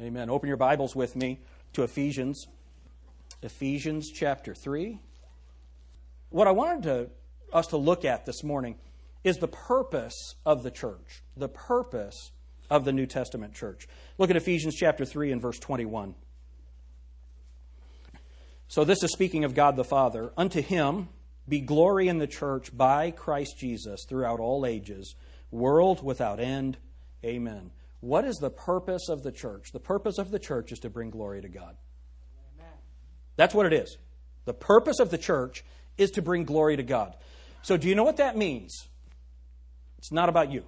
Amen. Open your Bibles with me to Ephesians. Ephesians chapter 3. What I wanted to, us to look at this morning is the purpose of the church, the purpose of the New Testament church. Look at Ephesians chapter 3 and verse 21. So this is speaking of God the Father. Unto him be glory in the church by Christ Jesus throughout all ages, world without end. Amen. What is the purpose of the church? The purpose of the church is to bring glory to God. That's what it is. The purpose of the church is to bring glory to God. So, do you know what that means? It's not about you,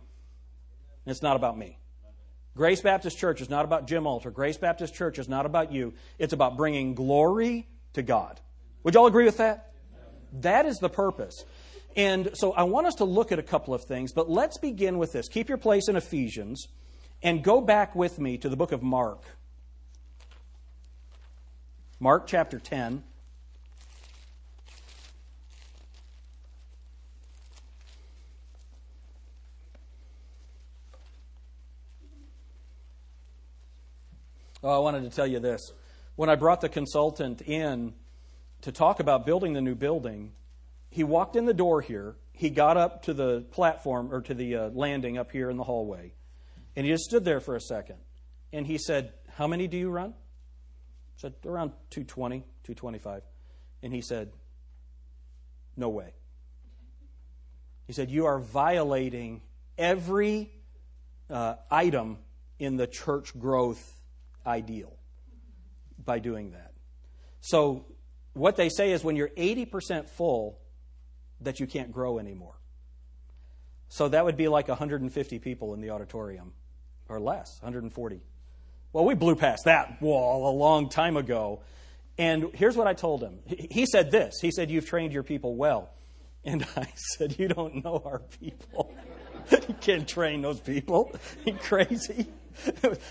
it's not about me. Grace Baptist Church is not about Jim Alter. Grace Baptist Church is not about you. It's about bringing glory to God. Would you all agree with that? That is the purpose. And so I want us to look at a couple of things, but let's begin with this. Keep your place in Ephesians. And go back with me to the book of Mark. Mark chapter 10. Oh, I wanted to tell you this. When I brought the consultant in to talk about building the new building, he walked in the door here. He got up to the platform or to the uh, landing up here in the hallway. And he just stood there for a second. And he said, How many do you run? I said, Around 220, 225. And he said, No way. He said, You are violating every uh, item in the church growth ideal by doing that. So, what they say is when you're 80% full, that you can't grow anymore. So that would be like 150 people in the auditorium or less, 140. Well, we blew past that wall a long time ago. And here's what I told him. He said this He said, You've trained your people well. And I said, You don't know our people. you can't train those people. you crazy.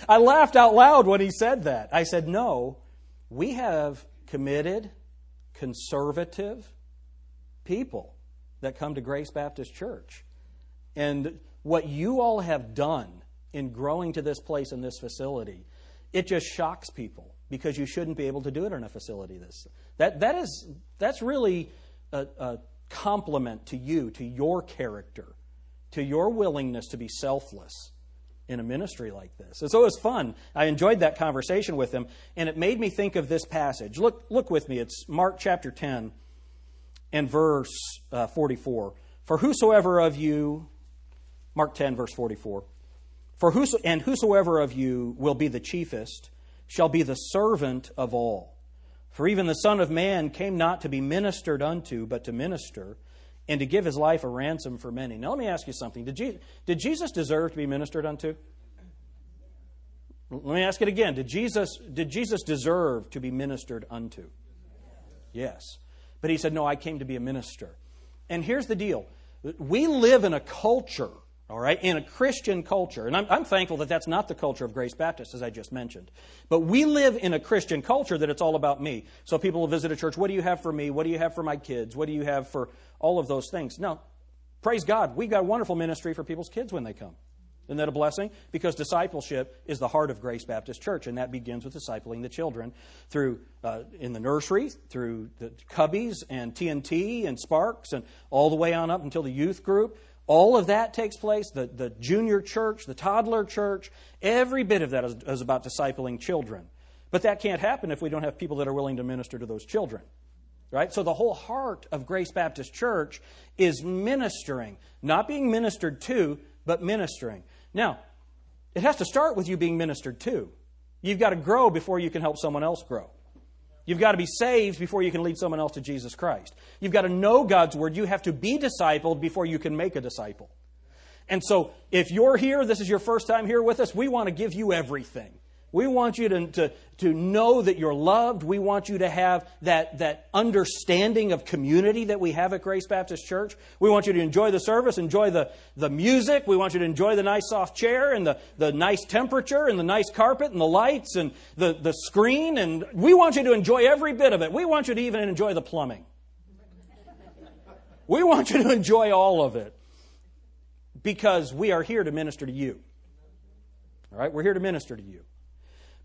I laughed out loud when he said that. I said, No, we have committed, conservative people that come to Grace Baptist Church. And what you all have done in growing to this place in this facility, it just shocks people because you shouldn't be able to do it in a facility this that that is that's really a, a compliment to you to your character to your willingness to be selfless in a ministry like this. And so it was fun. I enjoyed that conversation with him, and it made me think of this passage. Look, look with me. It's Mark chapter 10 and verse uh, 44. For whosoever of you, Mark 10, verse 44. For whoso, and whosoever of you will be the chiefest shall be the servant of all. For even the Son of Man came not to be ministered unto, but to minister, and to give his life a ransom for many. Now, let me ask you something. Did, Je- did Jesus deserve to be ministered unto? Let me ask it again. Did Jesus, did Jesus deserve to be ministered unto? Yes. But he said, No, I came to be a minister. And here's the deal we live in a culture all right, in a Christian culture. And I'm, I'm, thankful that that's not the culture of Grace Baptist, as I just mentioned. But we live in a Christian culture that it's all about me. So people will visit a church, what do you have for me? What do you have for my kids? What do you have for all of those things? No, praise God, we've got wonderful ministry for people's kids when they come. Isn't that a blessing? Because discipleship is the heart of Grace Baptist Church, and that begins with discipling the children through uh, in the nursery, through the Cubbies and T&T and Sparks, and all the way on up until the youth group. All of that takes place. The, the junior church, the toddler church, every bit of that is, is about discipling children. But that can't happen if we don't have people that are willing to minister to those children. Right? So the whole heart of Grace Baptist Church is ministering, not being ministered to, but ministering. Now, it has to start with you being ministered to. You've got to grow before you can help someone else grow. You've got to be saved before you can lead someone else to Jesus Christ. You've got to know God's Word. You have to be discipled before you can make a disciple. And so, if you're here, this is your first time here with us, we want to give you everything. We want you to, to, to know that you're loved. We want you to have that, that understanding of community that we have at Grace Baptist Church. We want you to enjoy the service, enjoy the, the music. We want you to enjoy the nice soft chair and the, the nice temperature and the nice carpet and the lights and the, the screen. And we want you to enjoy every bit of it. We want you to even enjoy the plumbing. We want you to enjoy all of it because we are here to minister to you. All right? We're here to minister to you.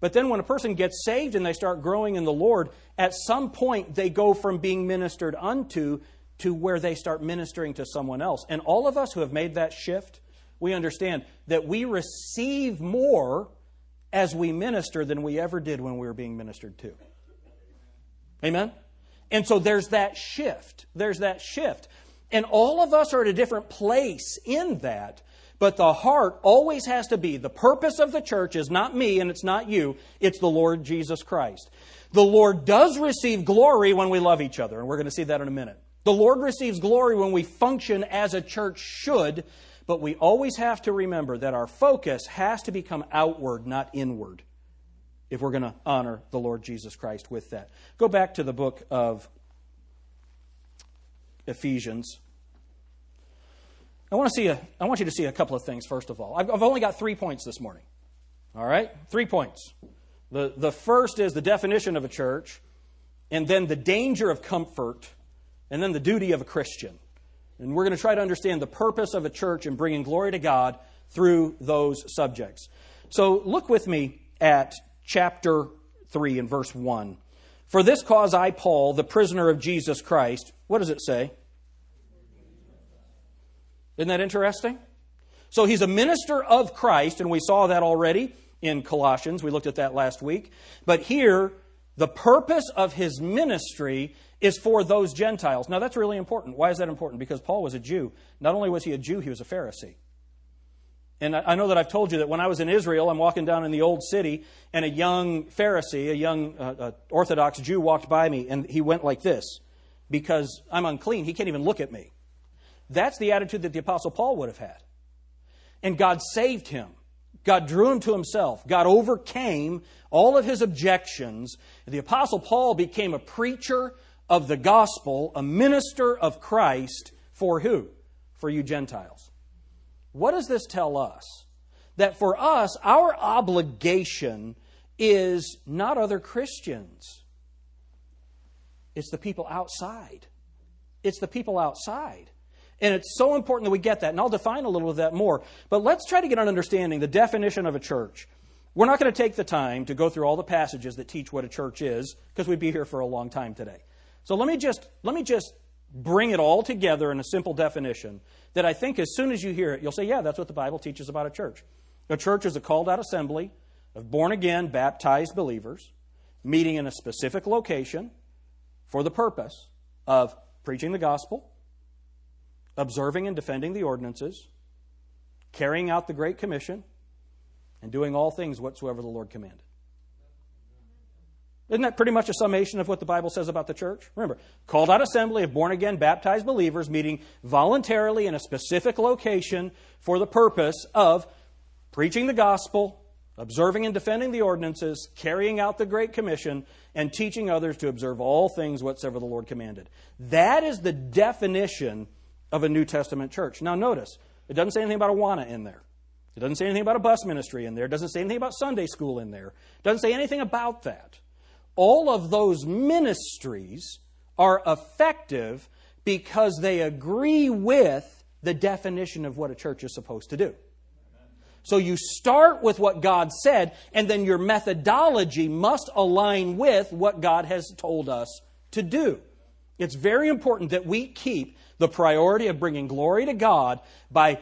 But then when a person gets saved and they start growing in the Lord, at some point they go from being ministered unto to where they start ministering to someone else. And all of us who have made that shift, we understand that we receive more as we minister than we ever did when we were being ministered to. Amen? And so there's that shift. There's that shift. And all of us are at a different place in that. But the heart always has to be the purpose of the church is not me and it's not you, it's the Lord Jesus Christ. The Lord does receive glory when we love each other, and we're going to see that in a minute. The Lord receives glory when we function as a church should, but we always have to remember that our focus has to become outward, not inward, if we're going to honor the Lord Jesus Christ with that. Go back to the book of Ephesians. I want, to see a, I want you to see a couple of things, first of all. I've, I've only got three points this morning. All right? Three points. The, the first is the definition of a church, and then the danger of comfort, and then the duty of a Christian. And we're going to try to understand the purpose of a church and bringing glory to God through those subjects. So look with me at chapter 3 and verse 1. For this cause I, Paul, the prisoner of Jesus Christ, what does it say? Isn't that interesting? So he's a minister of Christ, and we saw that already in Colossians. We looked at that last week. But here, the purpose of his ministry is for those Gentiles. Now, that's really important. Why is that important? Because Paul was a Jew. Not only was he a Jew, he was a Pharisee. And I know that I've told you that when I was in Israel, I'm walking down in the old city, and a young Pharisee, a young uh, uh, Orthodox Jew, walked by me, and he went like this because I'm unclean. He can't even look at me. That's the attitude that the Apostle Paul would have had. And God saved him. God drew him to himself. God overcame all of his objections. The Apostle Paul became a preacher of the gospel, a minister of Christ for who? For you Gentiles. What does this tell us? That for us, our obligation is not other Christians, it's the people outside. It's the people outside. And it's so important that we get that. And I'll define a little of that more. But let's try to get an understanding, the definition of a church. We're not going to take the time to go through all the passages that teach what a church is, because we'd be here for a long time today. So let me just let me just bring it all together in a simple definition that I think as soon as you hear it, you'll say, yeah, that's what the Bible teaches about a church. A church is a called out assembly of born again, baptized believers meeting in a specific location for the purpose of preaching the gospel, observing and defending the ordinances, carrying out the Great Commission, and doing all things whatsoever the Lord commanded. Isn't that pretty much a summation of what the Bible says about the church? Remember, called out assembly of born again, baptized believers meeting voluntarily in a specific location for the purpose of preaching the gospel, observing and defending the ordinances, carrying out the Great Commission, and teaching others to observe all things whatsoever the Lord commanded. That is the definition of a New Testament church. Now, notice, it doesn't say anything about Awana in there. It doesn't say anything about a bus ministry in there. It doesn't say anything about Sunday school in there. It doesn't say anything about that. All of those ministries are effective because they agree with the definition of what a church is supposed to do. So you start with what God said, and then your methodology must align with what God has told us to do. It's very important that we keep the priority of bringing glory to God by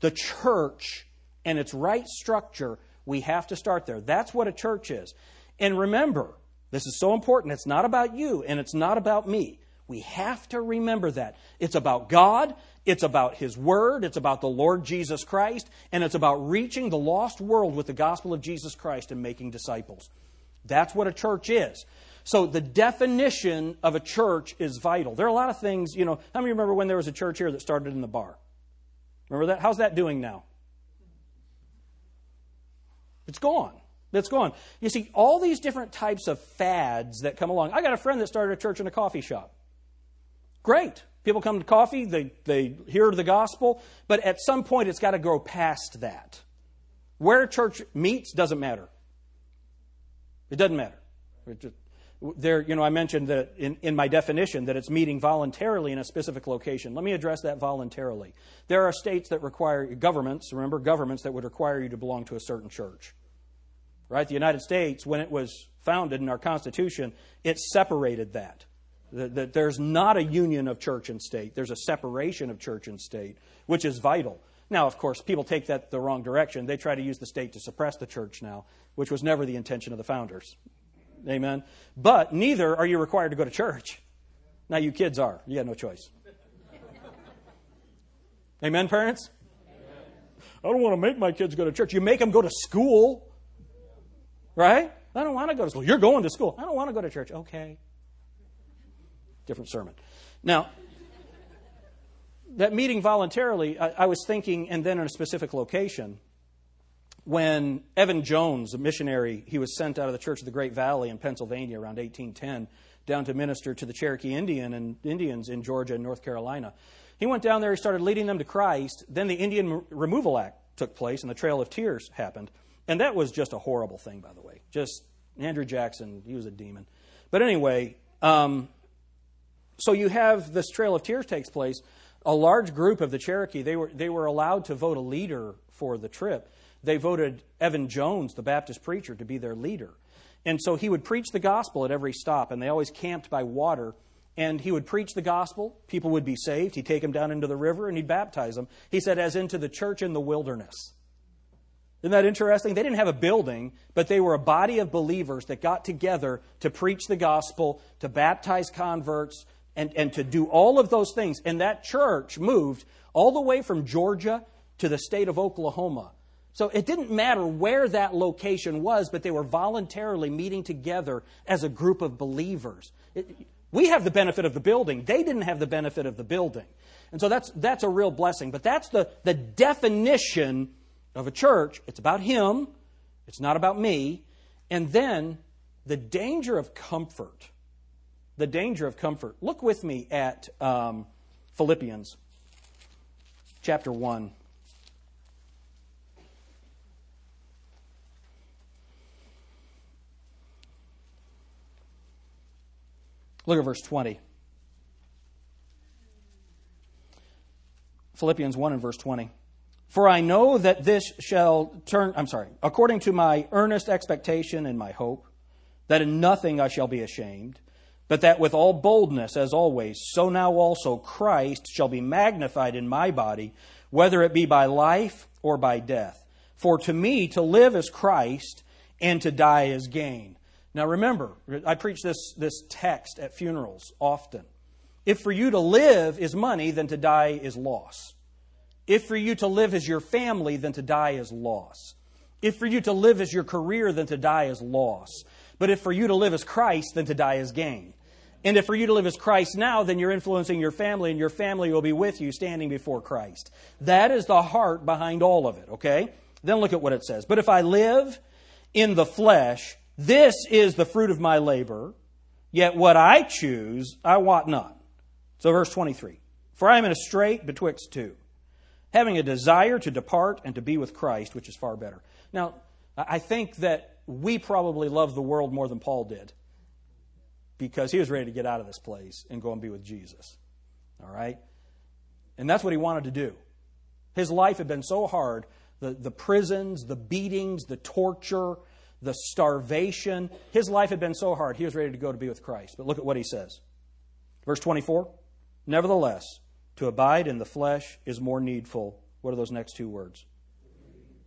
the church and its right structure. We have to start there. That's what a church is. And remember, this is so important. It's not about you and it's not about me. We have to remember that. It's about God, it's about His Word, it's about the Lord Jesus Christ, and it's about reaching the lost world with the gospel of Jesus Christ and making disciples. That's what a church is. So the definition of a church is vital. There are a lot of things, you know, how many remember when there was a church here that started in the bar? Remember that? How's that doing now? It's gone. It's gone. You see, all these different types of fads that come along. I got a friend that started a church in a coffee shop. Great. People come to coffee, they, they hear the gospel, but at some point it's got to grow past that. Where church meets doesn't matter. It doesn't matter. It just, there, you know, I mentioned that in, in my definition that it's meeting voluntarily in a specific location. Let me address that voluntarily. There are states that require governments, remember, governments that would require you to belong to a certain church. right? The United States, when it was founded in our Constitution, it separated that. That, that there's not a union of church and state. There's a separation of church and state, which is vital. Now, of course, people take that the wrong direction. They try to use the state to suppress the church now, which was never the intention of the founders. Amen. But neither are you required to go to church. Now, you kids are. You got no choice. Amen, parents? I don't want to make my kids go to church. You make them go to school, right? I don't want to go to school. You're going to school. I don't want to go to church. Okay. Different sermon. Now, that meeting voluntarily, I, I was thinking, and then in a specific location, when Evan Jones, a missionary, he was sent out of the Church of the Great Valley in Pennsylvania around 1810 down to minister to the Cherokee Indian and Indians in Georgia and North Carolina. He went down there, he started leading them to Christ. Then the Indian Removal Act took place, and the Trail of Tears happened. And that was just a horrible thing, by the way. Just Andrew Jackson, he was a demon. But anyway, um, so you have this Trail of Tears takes place. A large group of the Cherokee, they were, they were allowed to vote a leader for the trip. They voted Evan Jones, the Baptist preacher, to be their leader. And so he would preach the gospel at every stop, and they always camped by water and he would preach the gospel. People would be saved. He'd take them down into the river and he'd baptize them. He said, as into the church in the wilderness. Isn't that interesting? They didn't have a building, but they were a body of believers that got together to preach the gospel, to baptize converts, and, and to do all of those things. And that church moved all the way from Georgia to the state of Oklahoma. So it didn't matter where that location was, but they were voluntarily meeting together as a group of believers. It, we have the benefit of the building. They didn't have the benefit of the building. And so that's, that's a real blessing. But that's the, the definition of a church. It's about Him, it's not about me. And then the danger of comfort. The danger of comfort. Look with me at um, Philippians chapter 1. Look at verse 20. Philippians 1 and verse 20. For I know that this shall turn, I'm sorry, according to my earnest expectation and my hope, that in nothing I shall be ashamed, but that with all boldness, as always, so now also Christ shall be magnified in my body, whether it be by life or by death. For to me to live is Christ, and to die is gain. Now remember, I preach this, this text at funerals often. If for you to live is money, then to die is loss. If for you to live as your family, then to die is loss. If for you to live as your career, then to die is loss. But if for you to live as Christ, then to die is gain. And if for you to live as Christ now, then you're influencing your family, and your family will be with you standing before Christ. That is the heart behind all of it, okay? Then look at what it says. But if I live in the flesh, this is the fruit of my labor, yet what I choose I wot not. So, verse 23 For I am in a strait betwixt two, having a desire to depart and to be with Christ, which is far better. Now, I think that we probably love the world more than Paul did because he was ready to get out of this place and go and be with Jesus. All right? And that's what he wanted to do. His life had been so hard the, the prisons, the beatings, the torture, the starvation. His life had been so hard, he was ready to go to be with Christ. But look at what he says. Verse 24 Nevertheless, to abide in the flesh is more needful. What are those next two words?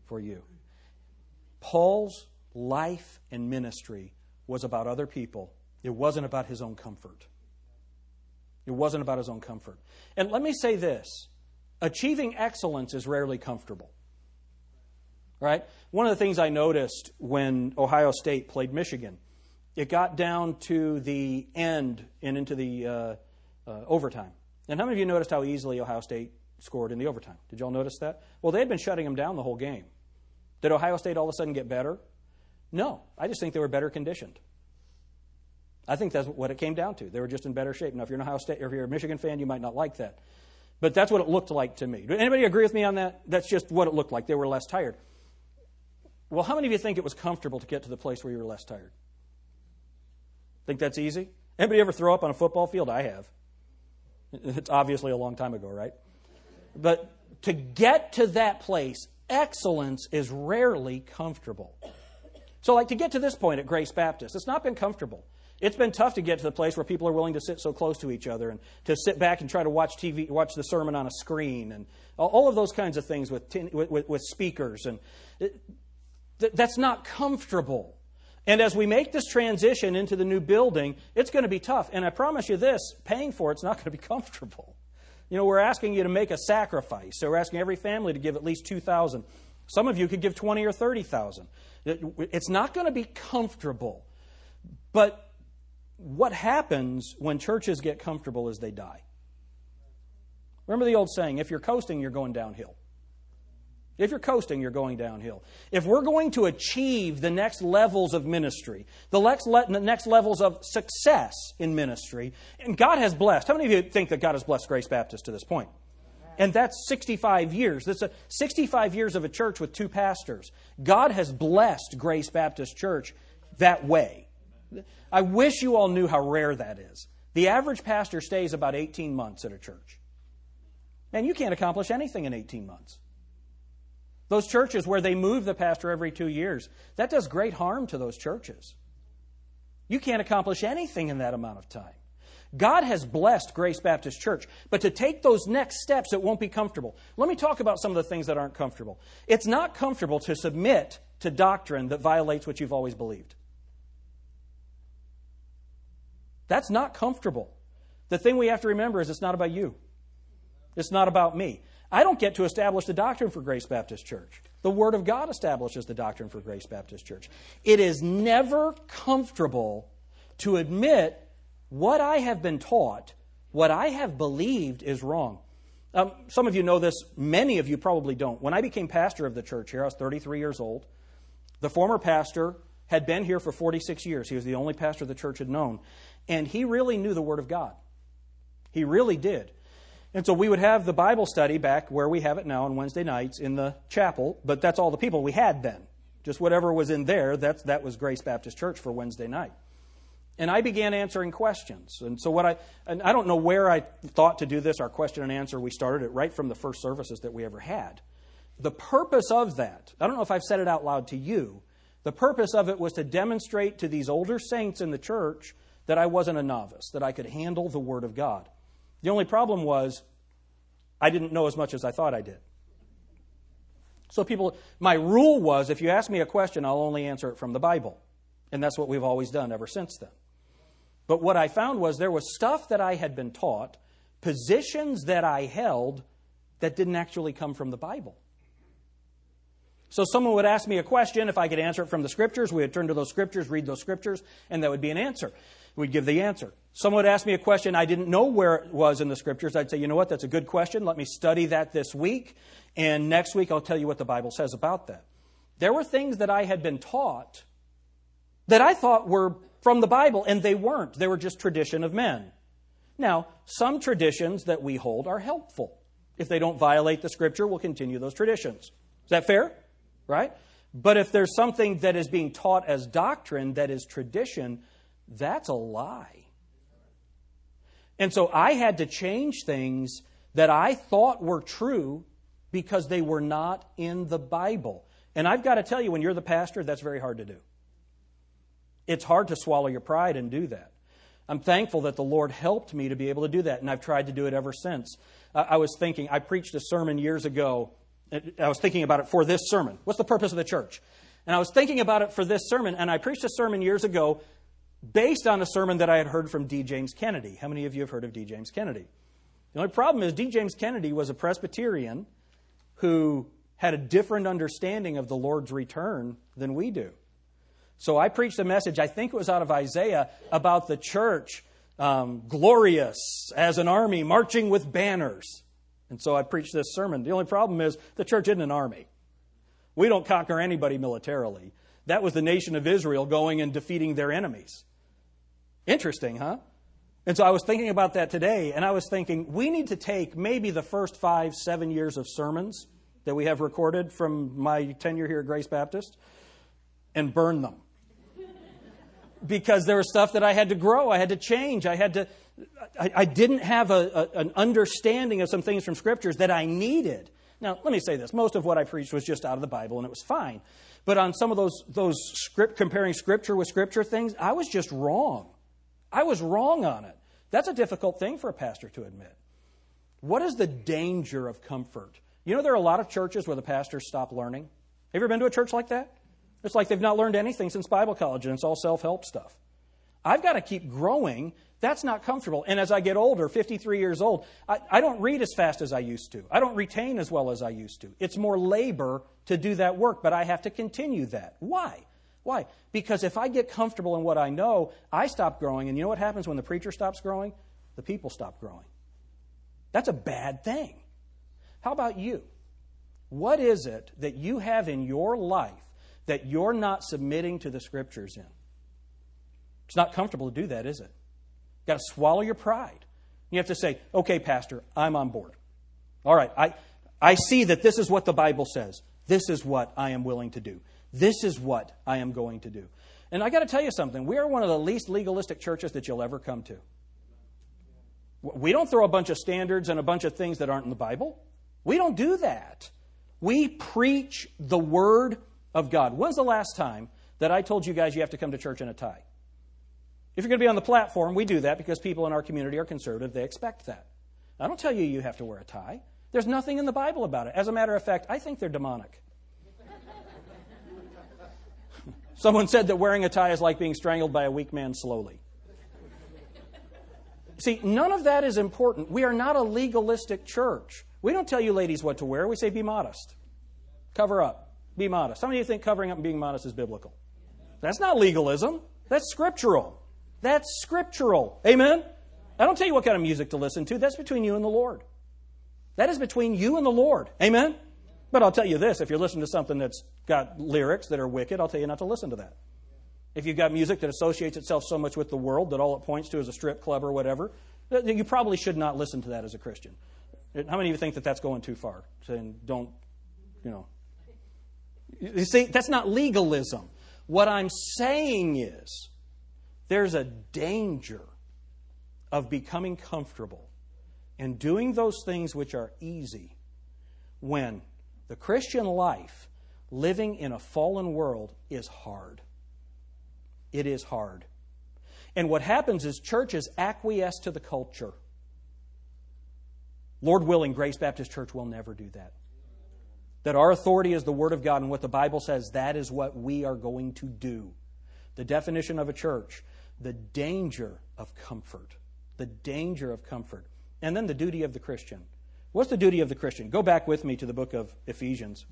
For you. Paul's life and ministry was about other people, it wasn't about his own comfort. It wasn't about his own comfort. And let me say this achieving excellence is rarely comfortable. Right? One of the things I noticed when Ohio State played Michigan, it got down to the end and into the uh, uh, overtime. And how many of you noticed how easily Ohio State scored in the overtime? Did y'all notice that? Well, they had been shutting them down the whole game. Did Ohio State all of a sudden get better? No. I just think they were better conditioned. I think that's what it came down to. They were just in better shape. Now, if you're an Ohio State, or if you're a Michigan fan, you might not like that. But that's what it looked like to me. Did anybody agree with me on that? That's just what it looked like. They were less tired. Well, how many of you think it was comfortable to get to the place where you were less tired? Think that's easy? Anybody ever throw up on a football field? I have. It's obviously a long time ago, right? But to get to that place, excellence is rarely comfortable. So, like to get to this point at Grace Baptist, it's not been comfortable. It's been tough to get to the place where people are willing to sit so close to each other and to sit back and try to watch TV, watch the sermon on a screen, and all of those kinds of things with with, with speakers, and that's not comfortable. And as we make this transition into the new building, it's going to be tough. And I promise you this: paying for it's not going to be comfortable. You know, we're asking you to make a sacrifice. So we're asking every family to give at least two thousand. Some of you could give twenty or thirty thousand. It's not going to be comfortable, but what happens when churches get comfortable is they die. Remember the old saying if you're coasting, you're going downhill. If you're coasting, you're going downhill. If we're going to achieve the next levels of ministry, the next, le- the next levels of success in ministry, and God has blessed. How many of you think that God has blessed Grace Baptist to this point? And that's 65 years. That's a 65 years of a church with two pastors. God has blessed Grace Baptist Church that way. I wish you all knew how rare that is. The average pastor stays about 18 months at a church. And you can't accomplish anything in 18 months. Those churches where they move the pastor every two years, that does great harm to those churches. You can't accomplish anything in that amount of time. God has blessed Grace Baptist Church, but to take those next steps, it won't be comfortable. Let me talk about some of the things that aren't comfortable. It's not comfortable to submit to doctrine that violates what you've always believed. That's not comfortable. The thing we have to remember is it's not about you. It's not about me. I don't get to establish the doctrine for Grace Baptist Church. The Word of God establishes the doctrine for Grace Baptist Church. It is never comfortable to admit what I have been taught, what I have believed is wrong. Um, some of you know this, many of you probably don't. When I became pastor of the church here, I was 33 years old. The former pastor had been here for 46 years. He was the only pastor the church had known. And he really knew the Word of God. He really did. And so we would have the Bible study back where we have it now on Wednesday nights in the chapel, but that's all the people we had then. Just whatever was in there, that's, that was Grace Baptist Church for Wednesday night. And I began answering questions. And so what I and I don't know where I thought to do this, our question and answer, we started it right from the first services that we ever had. The purpose of that, I don't know if I've said it out loud to you, the purpose of it was to demonstrate to these older saints in the church that I wasn't a novice, that I could handle the Word of God. The only problem was I didn't know as much as I thought I did. So, people, my rule was if you ask me a question, I'll only answer it from the Bible. And that's what we've always done ever since then. But what I found was there was stuff that I had been taught, positions that I held that didn't actually come from the Bible. So someone would ask me a question. If I could answer it from the scriptures, we would turn to those scriptures, read those scriptures, and that would be an answer. We'd give the answer. Someone would ask me a question I didn't know where it was in the scriptures. I'd say, you know what, that's a good question. Let me study that this week. And next week I'll tell you what the Bible says about that. There were things that I had been taught that I thought were from the Bible, and they weren't. They were just tradition of men. Now, some traditions that we hold are helpful. If they don't violate the scripture, we'll continue those traditions. Is that fair? right? But if there's something that is being taught as doctrine that is tradition, that's a lie. And so I had to change things that I thought were true because they were not in the Bible. And I've got to tell you, when you're the pastor, that's very hard to do. It's hard to swallow your pride and do that. I'm thankful that the Lord helped me to be able to do that, and I've tried to do it ever since. I was thinking, I preached a sermon years ago uh, I was thinking about it for this sermon. What's the purpose of the church? And I was thinking about it for this sermon, and I preached a sermon years ago based on a sermon that I had heard from D. James Kennedy. How many of you have heard of D. James Kennedy? The only problem is D. James Kennedy was a Presbyterian who had a different understanding of the Lord's return than we do. So I preached a message, I think it was out of Isaiah, about the church um, glorious as an army marching with banners. And so I preached this sermon. The only problem is the church isn't an army. We don't conquer anybody militarily. That was the nation of Israel going and defeating their enemies. Interesting, huh? And so I was thinking about that today, and I was thinking we need to take maybe the first five, seven years of sermons that we have recorded from my tenure here at Grace Baptist and burn them. because there was stuff that I had to grow, I had to change, I had to I, I didn't have a, a, an understanding of some things from scriptures that I needed. Now, let me say this most of what I preached was just out of the Bible, and it was fine. But on some of those, those script, comparing scripture with scripture things, I was just wrong. I was wrong on it. That's a difficult thing for a pastor to admit. What is the danger of comfort? You know, there are a lot of churches where the pastors stop learning. Have you ever been to a church like that? It's like they've not learned anything since Bible college and it's all self help stuff. I've got to keep growing. That's not comfortable. And as I get older, 53 years old, I, I, don't read as fast as I used to. I don't retain as well as I used to. It's more labor to do that work, but I have to continue that. Why? Why? Because if I get comfortable in what I know, I stop growing. And you know what happens when the preacher stops growing? The people stop growing. That's a bad thing. How about you? What is it that you have in your life that you're not submitting to the scriptures in? It's not comfortable to do that, is it? You've got to swallow your pride. You have to say, okay, Pastor, I'm on board. All right, I, I see that this is what the Bible says. This is what I am willing to do. This is what I am going to do. And I got to tell you something. We are one of the least legalistic churches that you'll ever come to. We don't throw a bunch of standards and a bunch of things that aren't in the Bible. We don't do that. We preach the Word of God. When's the last time that I told you guys you have to come to church in a tie? If you're going to be on the platform, we do that because people in our community are conservative. They expect that. I don't tell you you have to wear a tie. There's nothing in the Bible about it. As a matter of fact, I think they're demonic. Someone said that wearing a tie is like being strangled by a weak man slowly. See, none of that is important. We are not a legalistic church. We don't tell you ladies what to wear. We say be modest. Cover up. Be modest. How many of you think covering up and being modest is biblical? That's not legalism. That's scriptural. That's scriptural. Amen? I don't tell you what kind of music to listen to. That's between you and the Lord. That is between you and the Lord. Amen? But I'll tell you this if you're listening to something that's got lyrics that are wicked, I'll tell you not to listen to that. If you've got music that associates itself so much with the world that all it points to is a strip club or whatever, you probably should not listen to that as a Christian. Uh, how many of you think that that's going too far? Saying, don't, you know. You see, that's not legalism. What I'm saying is, there's a danger of becoming comfortable and doing those things which are easy when the Christian life, living in a fallen world, is hard. It is hard. And what happens is churches acquiesce to the culture. Lord willing, Grace Baptist Church will never do that. That our authority is the Word of God, and what the Bible says, that is what we are going to do. The definition of a church the danger of comfort. The danger of comfort. And then the duty of the Christian. What's the duty of the Christian? Go back with me to the book of Ephesians.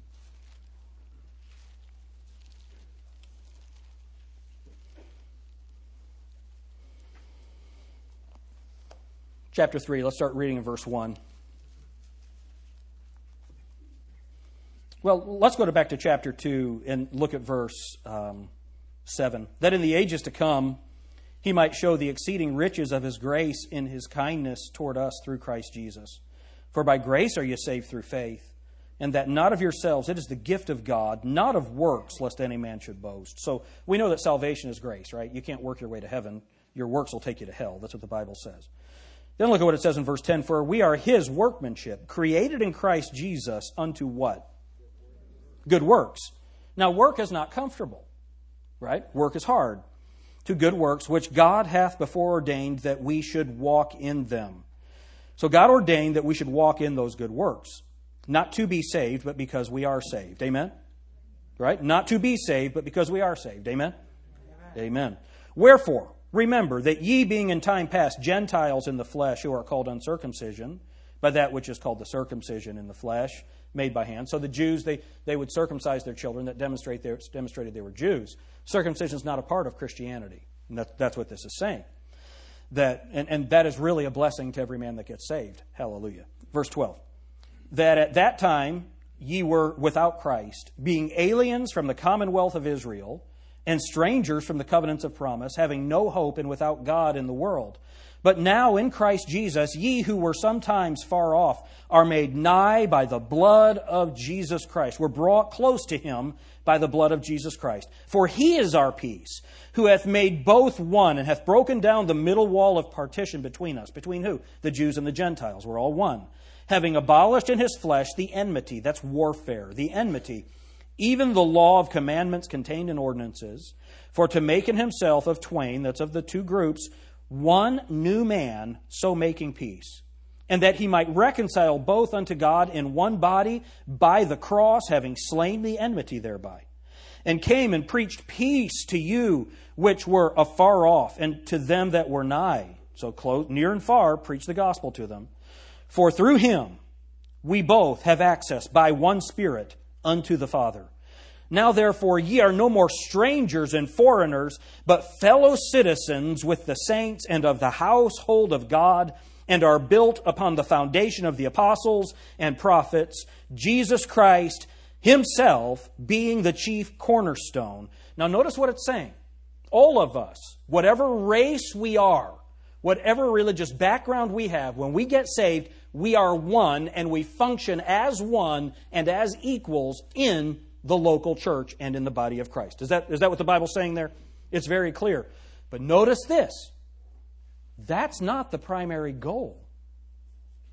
Chapter 3, let's start reading in verse 1. Well, let's go to back to chapter 2 and look at verse um, 7. That in the ages to come, he might show the exceeding riches of his grace in his kindness toward us through Christ Jesus. For by grace are you saved through faith, and that not of yourselves, it is the gift of God, not of works, lest any man should boast. So we know that salvation is grace, right? You can't work your way to heaven. Your works will take you to hell. That's what the Bible says. Then look at what it says in verse 10 For we are his workmanship, created in Christ Jesus unto what? Good works. Now, work is not comfortable, right? Work is hard to good works, which God hath before ordained that we should walk in them. So God ordained that we should walk in those good works, not to be saved, but because we are saved. Amen? Right? Not to be saved, but because we are saved. Amen? Amen. Amen. Wherefore, remember that ye being in time past Gentiles in the flesh who are called uncircumcision, by that which is called the circumcision in the flesh, made by hand. So the Jews, they, they would circumcise their children that demonstrate they, demonstrated they were Jews. Circumcision is not a part of Christianity. And that, that's what this is saying. That, and, and that is really a blessing to every man that gets saved. Hallelujah. Verse 12. That at that time ye were without Christ, being aliens from the commonwealth of Israel, and strangers from the covenants of promise, having no hope and without God in the world. But now in Christ Jesus, ye who were sometimes far off are made nigh by the blood of Jesus Christ. We're brought close to him by the blood of Jesus Christ. For he is our peace, who hath made both one and hath broken down the middle wall of partition between us. Between who? The Jews and the Gentiles. We're all one. Having abolished in his flesh the enmity, that's warfare, the enmity even the law of commandments contained in ordinances, for to make in himself of twain, that's of the two groups, one new man, so making peace, and that he might reconcile both unto God in one body by the cross, having slain the enmity thereby, and came and preached peace to you which were afar off, and to them that were nigh. So close, near and far, preach the gospel to them. For through him we both have access by one Spirit unto the Father. Now therefore ye are no more strangers and foreigners, but fellow citizens with the saints and of the household of God, and are built upon the foundation of the apostles and prophets, Jesus Christ himself being the chief cornerstone. Now notice what it's saying. All of us, whatever race we are, whatever religious background we have, when we get saved, we are one and we function as one and as equals in the local church and in the body of Christ. Is that, is that what the Bible's saying there? It's very clear. But notice this that's not the primary goal.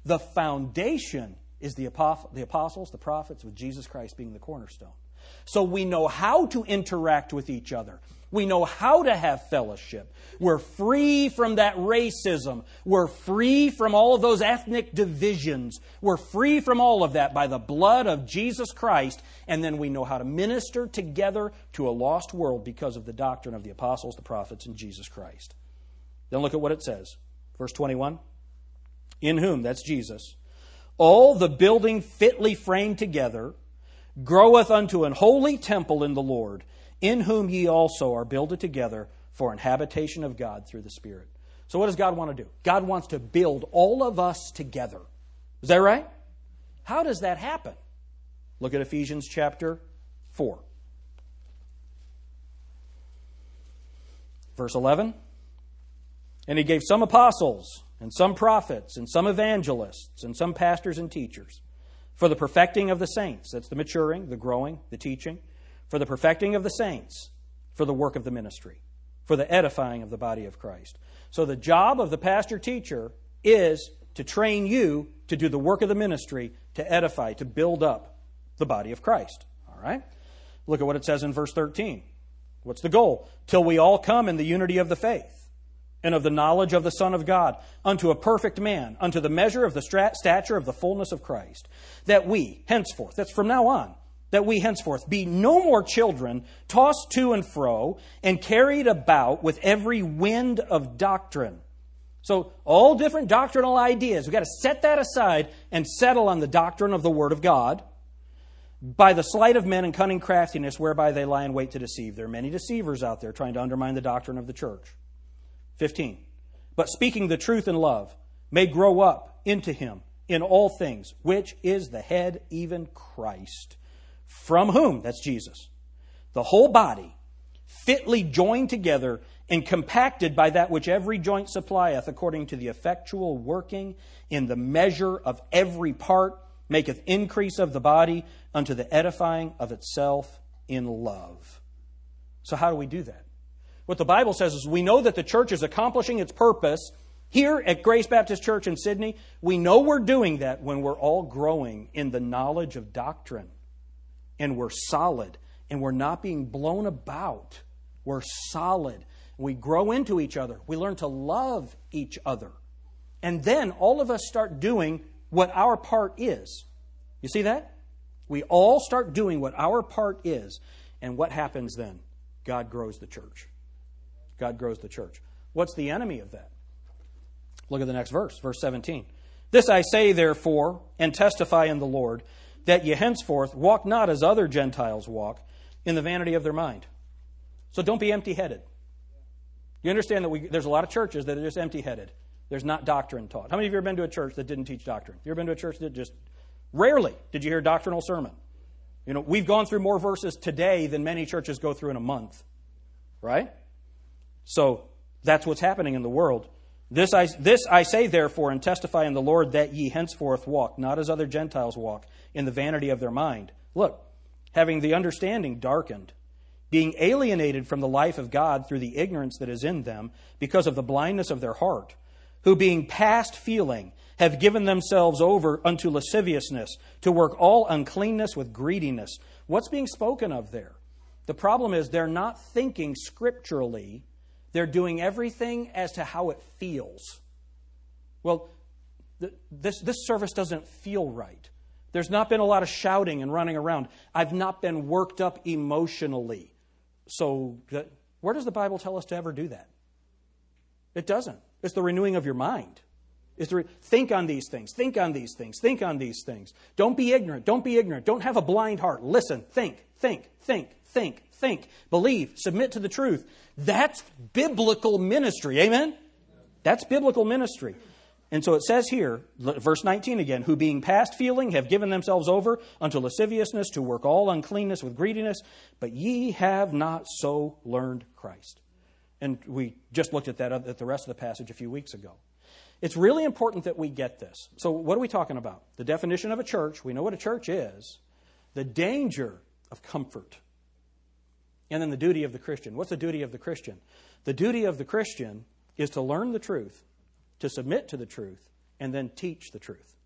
The foundation is the, the apostles, the prophets, with Jesus Christ being the cornerstone. So we know how to interact with each other. We know how to have fellowship. We're free from that racism. We're free from all of those ethnic divisions. We're free from all of that by the blood of Jesus Christ. And then we know how to minister together to a lost world because of the doctrine of the apostles, the prophets, and Jesus Christ. Then look at what it says. Verse 21 In whom, that's Jesus, all the building fitly framed together groweth unto an holy temple in the Lord in whom ye also are builded together for an habitation of God through the Spirit. So, what does God want to do? God wants to build all of us together. Is that right? How does that happen? Look at Ephesians chapter 4. Verse 11. And he gave some apostles, and some prophets, and some evangelists, and some pastors and teachers for the perfecting of the saints. That's the maturing, the growing, the teaching for the perfecting of the saints, for the work of the ministry, for the edifying of the body of Christ. So the job of the pastor teacher is to train you to do the work of the ministry, to edify, to build up the body of Christ. All right? Look at what it says in verse 13. What's the goal? Till we all come in the unity of the faith and of the knowledge of the Son of God, unto a perfect man, unto the measure of the stature of the fullness of Christ, that we, henceforth, that's from now on, that we henceforth be no more children, tossed to and fro, and carried about with every wind of doctrine. So, all different doctrinal ideas, we've got to set that aside and settle on the doctrine of the Word of God by the sleight of men and cunning craftiness whereby they lie in wait to deceive. There are many deceivers out there trying to undermine the doctrine of the church. 15. But speaking the truth in love may grow up into him in all things, which is the head, even Christ from whom? That's Jesus. The whole body, fitly joined together and compacted by that which every joint supplieth, according to the effectual working in the measure of every part, maketh increase of the body unto the edifying of itself in love. So, how do we do that? What the Bible says is we know that the church is accomplishing its purpose. Here at Grace Baptist Church in Sidney, we know we're doing that when we're all growing in the knowledge of doctrine and we're solid and we're not being blown about. We're solid. We grow into each other. We learn to love each other. And then all of us start doing what our part is. You see that? We all start doing what our part is. And what happens then? God grows the church. God grows the church. What's the enemy of that? Look at the next verse, verse 17. This I say, therefore, and testify in the Lord that ye henceforth walk not as other Gentiles walk, in the vanity of their mind. So don't be empty headed. You understand that we, there's a lot of churches that are just empty headed. There's not doctrine taught. How many of you have been to a church that didn't teach doctrine? You ever been to a church that just rarely did you hear a doctrinal sermon? You know, we've gone through more verses today than many churches go through in a month. Right? So that's what's happening in the world. This I, this I say, therefore, and testify in the Lord that ye henceforth walk, not as other Gentiles walk, in the vanity of their mind. Look, having the understanding darkened, being alienated from the life of God through the ignorance that is in them, because of the blindness of their heart, who being past feeling, have given themselves over unto lasciviousness, to work all uncleanness with greediness. What's being spoken of there? The problem is they're not thinking scripturally, they're doing everything as to how it feels. Well, this, this service doesn't feel right. There's not been a lot of shouting and running around. I've not been worked up emotionally. So, where does the Bible tell us to ever do that? It doesn't. It's the renewing of your mind. Is to re- think on these things, think on these things, think on these things. Don't be ignorant. Don't be ignorant. Don't have a blind heart. Listen, think, think, think, think, think, believe, submit to the truth. That's biblical ministry. Amen? That's biblical ministry. And so it says here, verse 19 again, who being past feeling have given themselves over unto lasciviousness to work all uncleanness with greediness, but ye have not so learned Christ. And we just looked at that at the rest of the passage a few weeks ago. It's really important that we get this. So, what are we talking about? The definition of a church. We know what a church is. The danger of comfort. And then the duty of the Christian. What's the duty of the Christian? The duty of the Christian is to learn the truth to submit to the truth, and then teach the truth.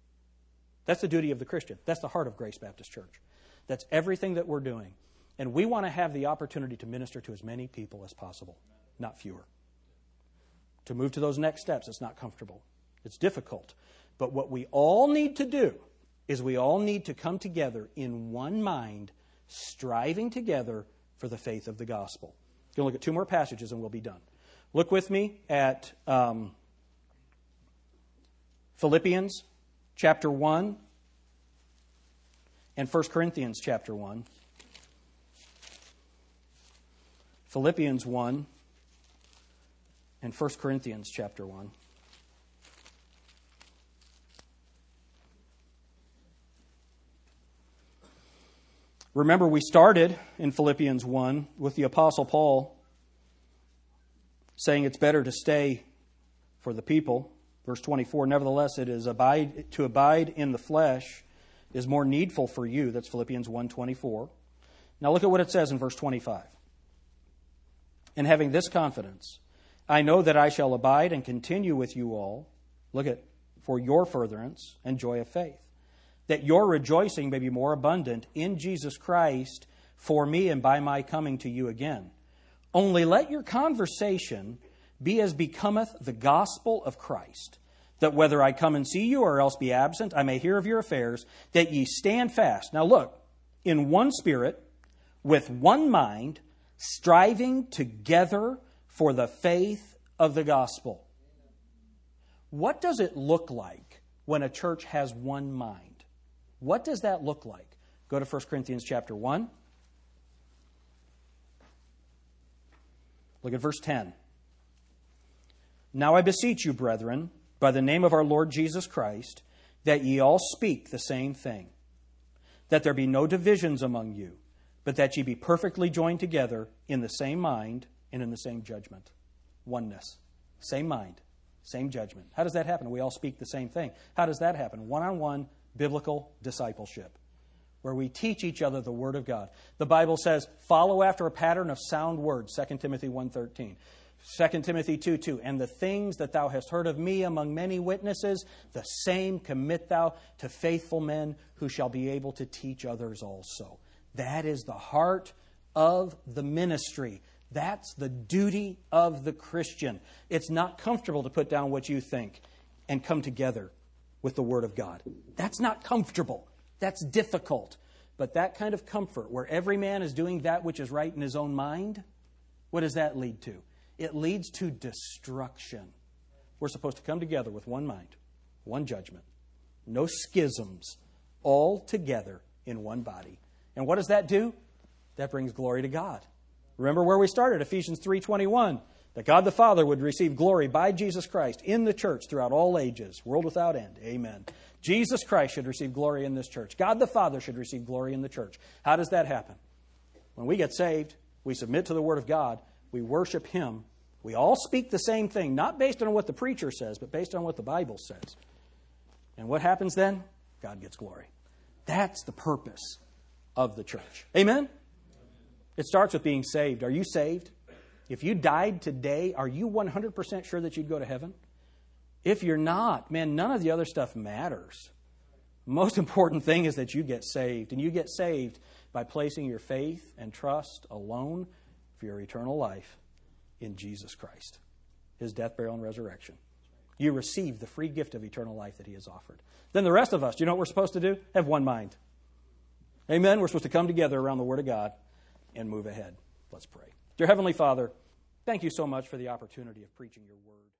That's the duty of the Christian. That's the heart of Grace Baptist Church. That's everything that we're doing. And we want to have the opportunity to minister to as many people as possible, not fewer. To move to those next steps, it's not comfortable, it's difficult. But what we all need to do is we all need to come together in one mind, striving together for the faith of the gospel. We're going to look at two more passages and we'll be done. Look with me at. Um, Philippians chapter 1 and 1 Corinthians chapter 1. Philippians 1 and 1 Corinthians chapter 1. Remember, we started in Philippians 1 with the Apostle Paul saying it's better to stay for the people Verse 24, nevertheless, it is abide, to abide in the flesh is more needful for you. That's Philippians 1.24. Now look at what it says in verse 25. And having this confidence, I know that I shall abide and continue with you all. Look at, for your furtherance and joy of faith. That your rejoicing may be more abundant in Jesus Christ for me and by my coming to you again. Only let your conversation be as becometh the gospel of Christ, that whether I come and see you or else be absent, I may hear of your affairs, that ye stand fast. Now look, in one spirit, with one mind, striving together for the faith of the gospel. What does it look like when a church has one mind? What does that look like? Go to 1 Corinthians chapter 1. Look at verse 10. Now I beseech you, brethren, by the name of our Lord Jesus Christ, that ye all speak the same thing, that there be no divisions among you, but that ye be perfectly joined together in the same mind and in the same judgment. Oneness. Same mind, same judgment. How does that happen? We all speak the same thing. How does that happen? One on one biblical discipleship where we teach each other the word of God. The Bible says, "Follow after a pattern of sound words," 2 Timothy 1:13. 2 Timothy 2 2. And the things that thou hast heard of me among many witnesses, the same commit thou to faithful men who shall be able to teach others also. That is the heart of the ministry. That's the duty of the Christian. It's not comfortable to put down what you think and come together with the Word of God. That's not comfortable. That's difficult. But that kind of comfort, where every man is doing that which is right in his own mind, what does that lead to? it leads to destruction. We're supposed to come together with one mind, one judgment, no schisms, all together in one body. And what does that do? That brings glory to God. Remember where we started, Ephesians 3:21, that God the Father would receive glory by Jesus Christ in the church throughout all ages, world without end. Amen. Jesus Christ should receive glory in this church. God the Father should receive glory in the church. How does that happen? When we get saved, we submit to the word of God, we worship Him. We all speak the same thing, not based on what the preacher says, but based on what the Bible says. And what happens then? God gets glory. That's the purpose of the church. Amen? It starts with being saved. Are you saved? If you died today, are you 100% sure that you'd go to heaven? If you're not, man, none of the other stuff matters. Most important thing is that you get saved, and you get saved by placing your faith and trust alone for your eternal life in Jesus Christ, his death, burial, and resurrection. You receive the free gift of eternal life that he has offered. Then the rest of us, do you know what we're supposed to do? Have one mind. Amen. We're supposed to come together around the Word of God and move ahead. Let's pray. Dear Heavenly Father, thank you so much for the opportunity of preaching your Word.